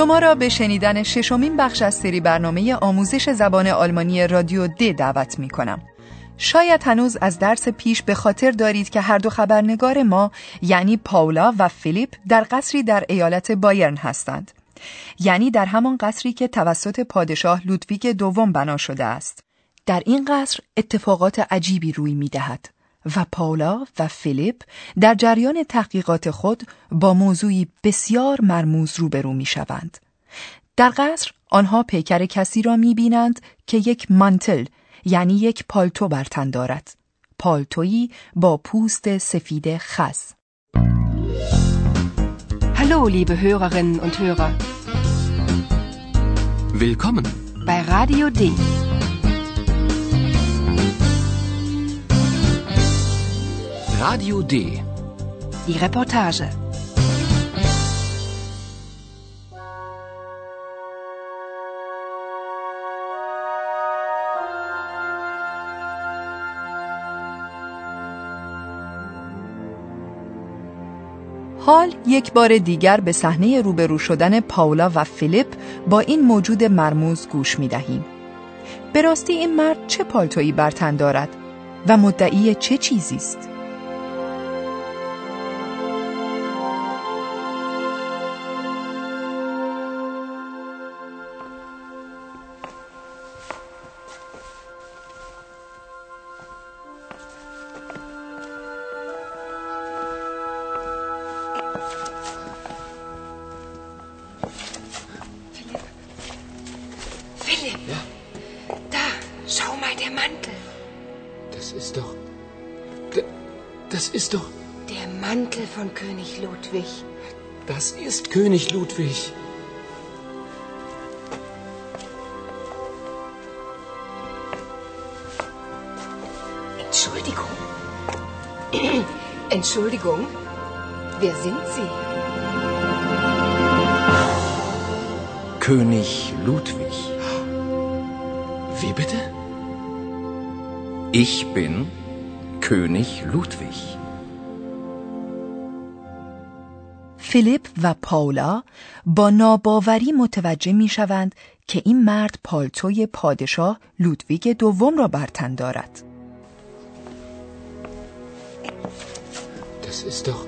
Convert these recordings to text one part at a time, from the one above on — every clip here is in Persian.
شما را به شنیدن ششمین بخش از سری برنامه آموزش زبان آلمانی رادیو د دعوت می کنم شاید هنوز از درس پیش به خاطر دارید که هر دو خبرنگار ما یعنی پاولا و فیلیپ در قصری در ایالت بایرن هستند. یعنی در همان قصری که توسط پادشاه لودویگ دوم بنا شده است. در این قصر اتفاقات عجیبی روی می دهد و پاولا و فیلیپ در جریان تحقیقات خود با موضوعی بسیار مرموز روبرو می شوند. در قصر آنها پیکر کسی را می بینند که یک مانتل یعنی یک پالتو بر تن دارد. پالتویی با پوست سفید خز. Hallo, liebe Hörerinnen und Hörer. Willkommen bei Radio D. Radio D. Die Reportage. حال یک بار دیگر به صحنه روبرو شدن پاولا و فیلیپ با این موجود مرموز گوش می دهیم. به راستی این مرد چه پالتویی بر تن دارد و مدعی چه چیزی است؟ Der Mantel. Das ist doch. Das ist doch. Der Mantel von König Ludwig. Das ist König Ludwig. Entschuldigung. Entschuldigung. Wer sind Sie? König Ludwig. Wie bitte? Ich bin König Ludwig. فیلیپ و پاولا با ناباوری متوجه می شوند که این مرد پالتوی پادشاه لودویگ دوم را بر تن دارد. Das ist doch.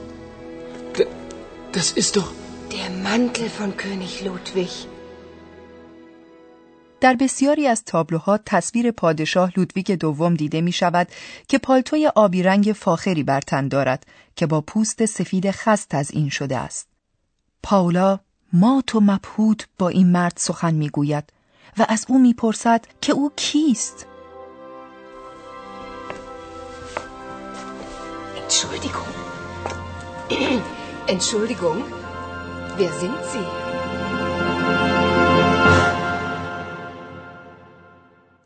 Das ist doch. Der Mantel von König Ludwig. در بسیاری از تابلوها تصویر پادشاه لودویگ دوم دیده می شود که پالتوی آبی رنگ فاخری بر تن دارد که با پوست سفید خز تزئین شده است. پاولا مات و مبهوت با این مرد سخن می گوید و از او می پرسد که او کیست؟ Entschuldigung. Entschuldigung. Wer sind Sie?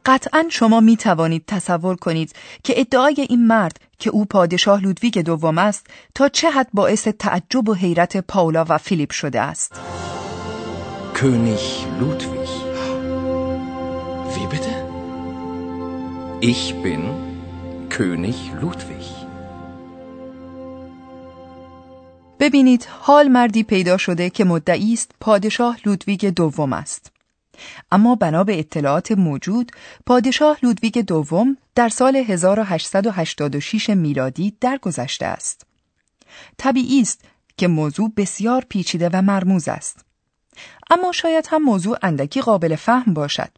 قطعا شما می توانید تصور کنید که ادعای این مرد که او پادشاه لودویگ دوم است تا چه حد باعث تعجب و حیرت پاولا و فیلیپ شده است. König Ludwig. Wie bitte? Ich bin König Ludwig. ببینید حال مردی پیدا شده که مدعی است پادشاه لودویگ دوم است. اما بنا به اطلاعات موجود پادشاه لودویگ دوم در سال 1886 میلادی درگذشته است. طبیعی است که موضوع بسیار پیچیده و مرموز است. اما شاید هم موضوع اندکی قابل فهم باشد.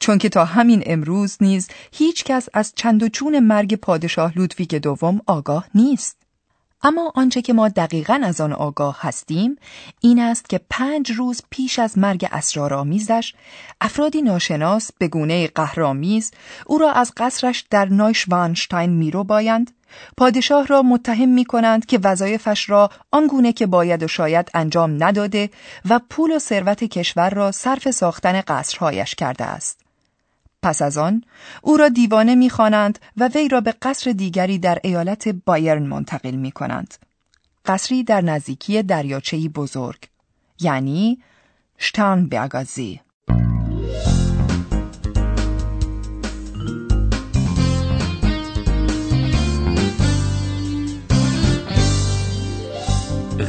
چون که تا همین امروز نیز هیچ کس از چند و چون مرگ پادشاه لودویگ دوم آگاه نیست. اما آنچه که ما دقیقا از آن آگاه هستیم این است که پنج روز پیش از مرگ اسرارآمیزش افرادی ناشناس به گونه قهرامیز او را از قصرش در نایشوانشتاین میرو بایند پادشاه را متهم می کنند که وظایفش را آنگونه که باید و شاید انجام نداده و پول و ثروت کشور را صرف ساختن قصرهایش کرده است. پس از آن او را دیوانه می‌خوانند و وی را به قصر دیگری در ایالت بایرن منتقل می کنند. قصری در نزدیکی دریاچهی بزرگ یعنی شتانبرگازی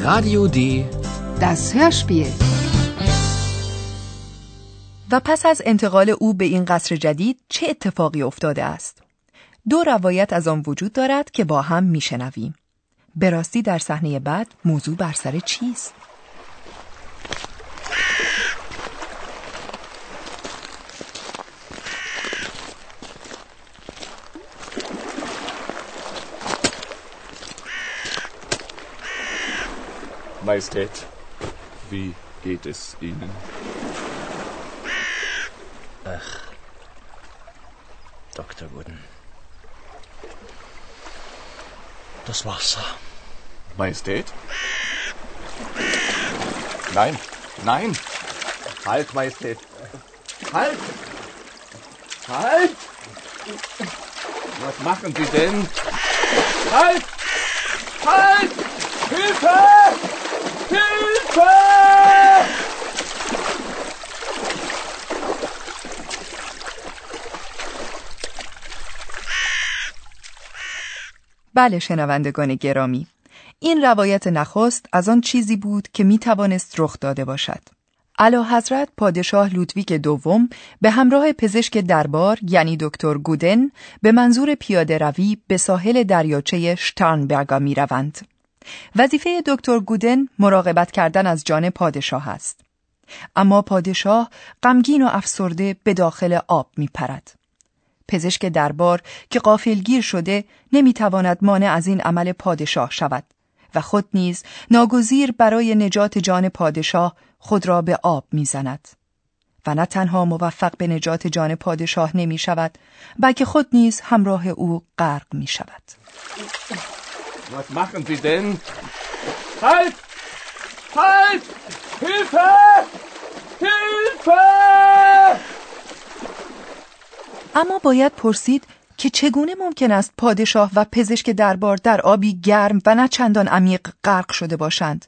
Radio D. Das Hörspiel. و پس از انتقال او به این قصر جدید چه اتفاقی افتاده است؟ دو روایت از آن وجود دارد که با هم میشنویم. به راستی در صحنه بعد موضوع بر سر چیست؟ Majestät, wie geht es Ihnen? Dr. Wooden. Das Wasser. Majestät? Nein, nein! Halt, Majestät! Halt! Halt! Was machen Sie denn? Halt! Halt! Hilfe! Hilfe! بله شنوندگان گرامی این روایت نخست از آن چیزی بود که می توانست رخ داده باشد علا حضرت پادشاه لودویک دوم به همراه پزشک دربار یعنی دکتر گودن به منظور پیاده روی به ساحل دریاچه شتارنبرگا می روند. وظیفه دکتر گودن مراقبت کردن از جان پادشاه است. اما پادشاه غمگین و افسرده به داخل آب می پرد. پزشک دربار که قافلگیر شده نمی‌تواند مانع از این عمل پادشاه شود و خود نیز ناگزیر برای نجات جان پادشاه خود را به آب می‌زند و نه تنها موفق به نجات جان پادشاه نمی شود بلکه خود نیز همراه او غرق می شود Was machen Sie denn? Halt! Halt! Hilfe! Hilfe! اما باید پرسید که چگونه ممکن است پادشاه و پزشک دربار در آبی گرم و نه چندان عمیق غرق شده باشند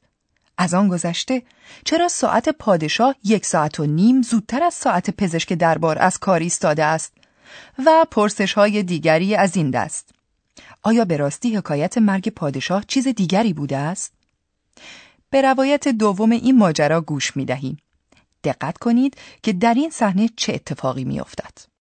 از آن گذشته چرا ساعت پادشاه یک ساعت و نیم زودتر از ساعت پزشک دربار از کار ایستاده است و پرسش های دیگری از این دست آیا به راستی حکایت مرگ پادشاه چیز دیگری بوده است به روایت دوم این ماجرا گوش می دهیم. دقت کنید که در این صحنه چه اتفاقی می افتد.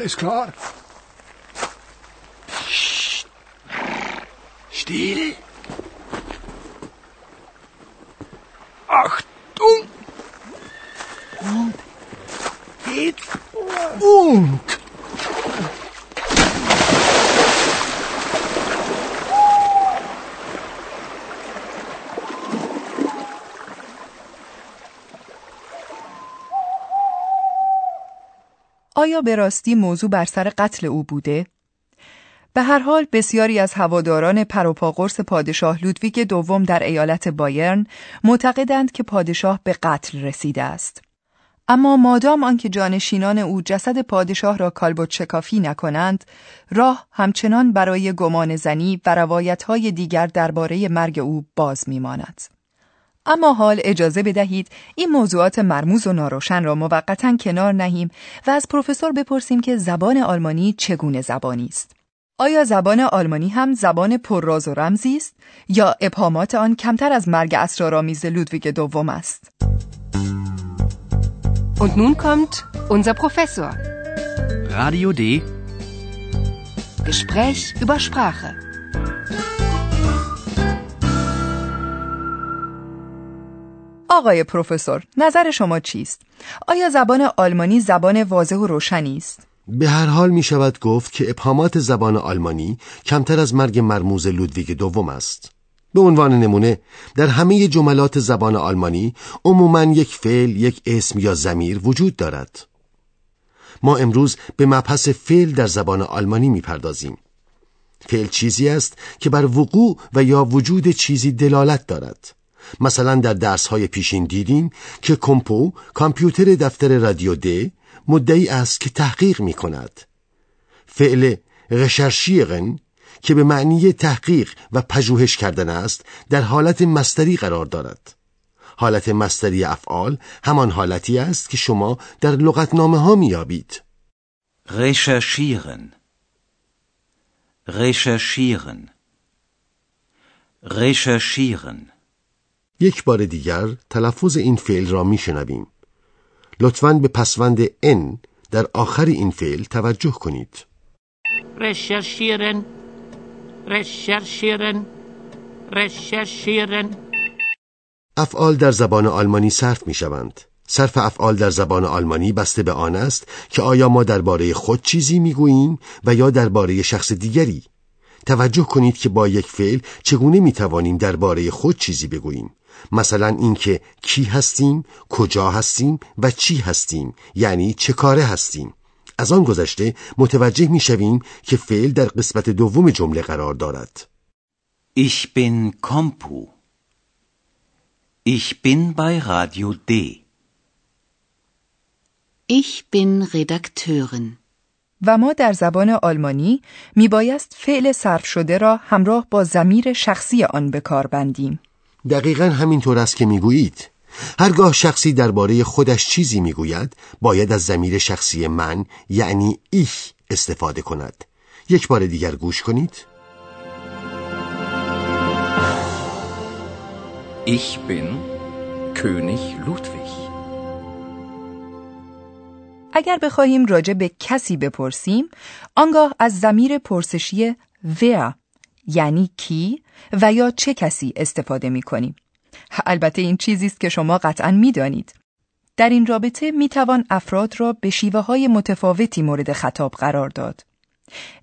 Alles klar? Psst. Still. Achtung! Und jetzt und! آیا به راستی موضوع بر سر قتل او بوده؟ به هر حال بسیاری از هواداران پروپاقرس پادشاه لودویک دوم در ایالت بایرن معتقدند که پادشاه به قتل رسیده است. اما مادام آنکه جانشینان او جسد پادشاه را کالبد شکافی نکنند، راه همچنان برای گمان زنی و روایتهای دیگر درباره مرگ او باز میماند. اما حال اجازه بدهید این موضوعات مرموز و ناروشن را موقتا کنار نهیم و از پروفسور بپرسیم که زبان آلمانی چگونه زبانی است. آیا زبان آلمانی هم زبان پرراز و رمزی است یا ابهامات آن کمتر از مرگ اسرارآمیز لودویگ دوم است؟ Und nun kommt unser Professor. Radio D. Gespräch über Sprache. آقای پروفسور نظر شما چیست؟ آیا زبان آلمانی زبان واضح و روشنی است؟ به هر حال می شود گفت که ابهامات زبان آلمانی کمتر از مرگ مرموز لودویگ دوم است. به عنوان نمونه در همه جملات زبان آلمانی عموما یک فعل، یک اسم یا زمیر وجود دارد. ما امروز به مبحث فعل در زبان آلمانی می‌پردازیم. فعل چیزی است که بر وقوع و یا وجود چیزی دلالت دارد. مثلا در درس های پیشین دیدیم که کمپو کامپیوتر دفتر رادیو د مدعی است که تحقیق می کند. فعل غشرشیغن که به معنی تحقیق و پژوهش کردن است در حالت مستری قرار دارد. حالت مستری افعال همان حالتی است که شما در لغتنامه ها میابید. Recherchieren. Recherchieren. Recherchieren. یک بار دیگر تلفظ این فعل را میشنویم. لطفاً به پسوند ان در آخر این فعل توجه کنید. recherchieren, recherchieren, recherchieren. افعال در زبان آلمانی صرف می شوند. صرف افعال در زبان آلمانی بسته به آن است که آیا ما درباره خود چیزی می گوییم و یا درباره شخص دیگری. توجه کنید که با یک فعل چگونه می توانیم درباره خود چیزی بگوییم. مثلا اینکه کی هستیم، کجا هستیم و چی هستیم یعنی چه کاره هستیم. از آن گذشته متوجه می شویم که فعل در قسمت دوم جمله قرار دارد. Ich bin Kompu. Ich bin bei Radio D. Ich bin Redakteurin. و ما در زبان آلمانی میبایست فعل صرف شده را همراه با زمیر شخصی آن به کار بندیم. دقیقا همینطور است که می‌گویید. هرگاه شخصی درباره خودش چیزی می‌گوید باید از زمیر شخصی من یعنی ایش استفاده کند. یک بار دیگر گوش کنید. Ich bin König Ludwig. اگر بخواهیم راجع به کسی بپرسیم آنگاه از زمیر پرسشی wer یعنی کی و یا چه کسی استفاده می کنیم. البته این چیزی است که شما قطعا می دانید. در این رابطه می توان افراد را به شیوه های متفاوتی مورد خطاب قرار داد.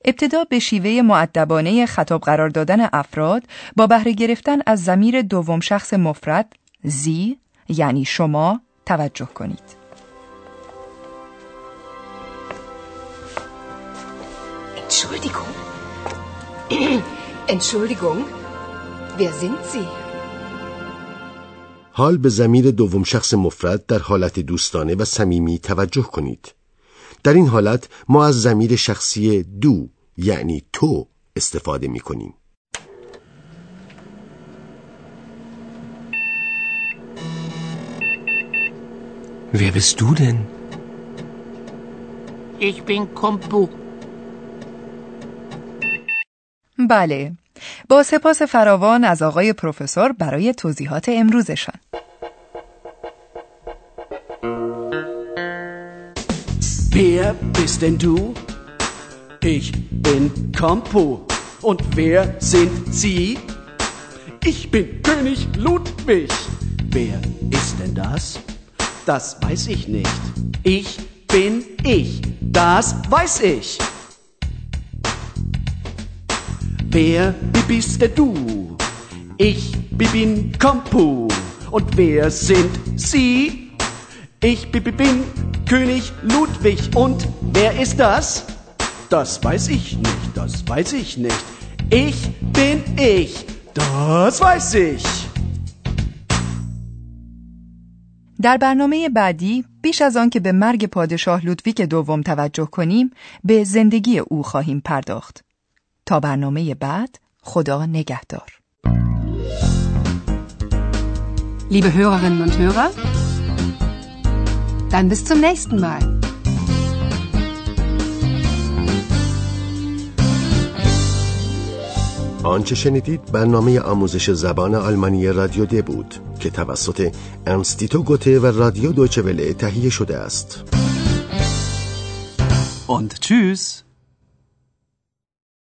ابتدا به شیوه معدبانه خطاب قرار دادن افراد با بهره گرفتن از زمیر دوم شخص مفرد زی یعنی شما توجه کنید. Entschuldigung. Entschuldigung. Wer sind Sie? حال به زمیر دوم شخص مفرد در حالت دوستانه و صمیمی توجه کنید. در این حالت ما از زمیر شخصی دو یعنی تو استفاده می کنیم. Wer bist du denn? Ich bin Kompu. بله با سپاس فراوان از آقای پروفسور برای توضیحات امروزشان Wer bist denn du? Ich bin Kompo. Und wer sind Sie? Ich bin König Ludwig. Wer ist denn das? Das weiß ich nicht. Ich bin ich. Das weiß ich. Wer bist denn du? Ich bin Kompu. Und wer sind Sie? Ich bin König Ludwig. Und wer ist das? Das weiß ich nicht, das weiß ich nicht. Ich bin ich. Das weiß ich. در برنامه بعدی بیش از آن که به مرگ پادشاه لودویک دوم توجه کنیم به زندگی او خواهیم پرداخت تا برنامه بعد خدا نگهدار Liebe Hörerinnen und Hörer, dann bis zum nächsten Mal. آنچه شنیدید برنامه آموزش زبان آلمانی رادیو د بود که توسط انستیتو گوته و رادیو دوچوله تهیه شده است. und tschüss.